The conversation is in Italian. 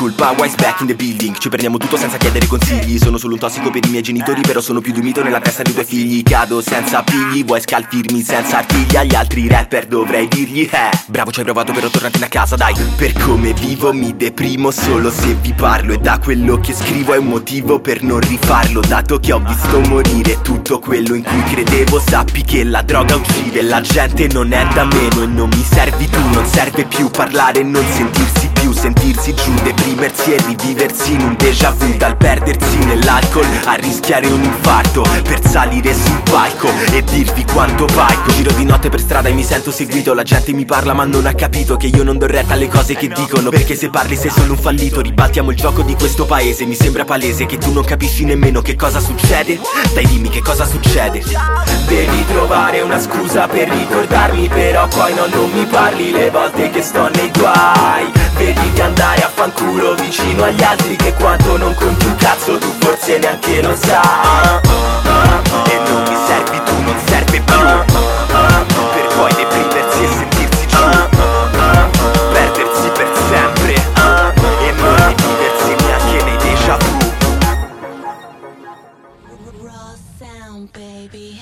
colpa, wise back in the building. Ci prendiamo tutto senza chiedere consigli. Sono solo un tossico per i miei genitori Però sono più di un mito nella testa dei tuoi figli. Cado senza appigli, vuoi scalfirmi senza artigli? Agli altri rapper dovrei dirgli Eh, bravo ci hai provato però tornatene a casa dai. Per come vivo mi deprimo solo se vi parlo. E da quello che scrivo è un motivo per non rifarlo. Dato che ho visto morire tutto quello in cui credevo Sappi che la droga uccide, la gente non è da meno E non mi servi tu, non serve più parlare e non sentirsi più Sentirsi giù, deprimersi e riviversi in un déjà vu Dal perdersi nell'alcol a rischiare un infarto Per salire sul palco e dirvi quanto valgo Giro di notte per strada e mi sento seguito La gente mi parla ma non ha capito che io non do retta alle cose che dicono Perché se parli sei solo un fallito. Ribaltiamo il gioco di questo paese Mi sembra palese che tu non capisci nemmeno che cosa succede. Dai dimmi che cosa succede. Devi trovare una scusa per ricordarmi Però poi no, non mi parli le volte che sto nei di andare a fanculo vicino agli altri Che quanto non conti un cazzo tu forse neanche lo sai. E non mi servi tu, non serve più. Per poi deprimersi e sentirsi giù. Perdersi per sempre. E non riviversi neanche nei déjà vu. Raw sound, baby.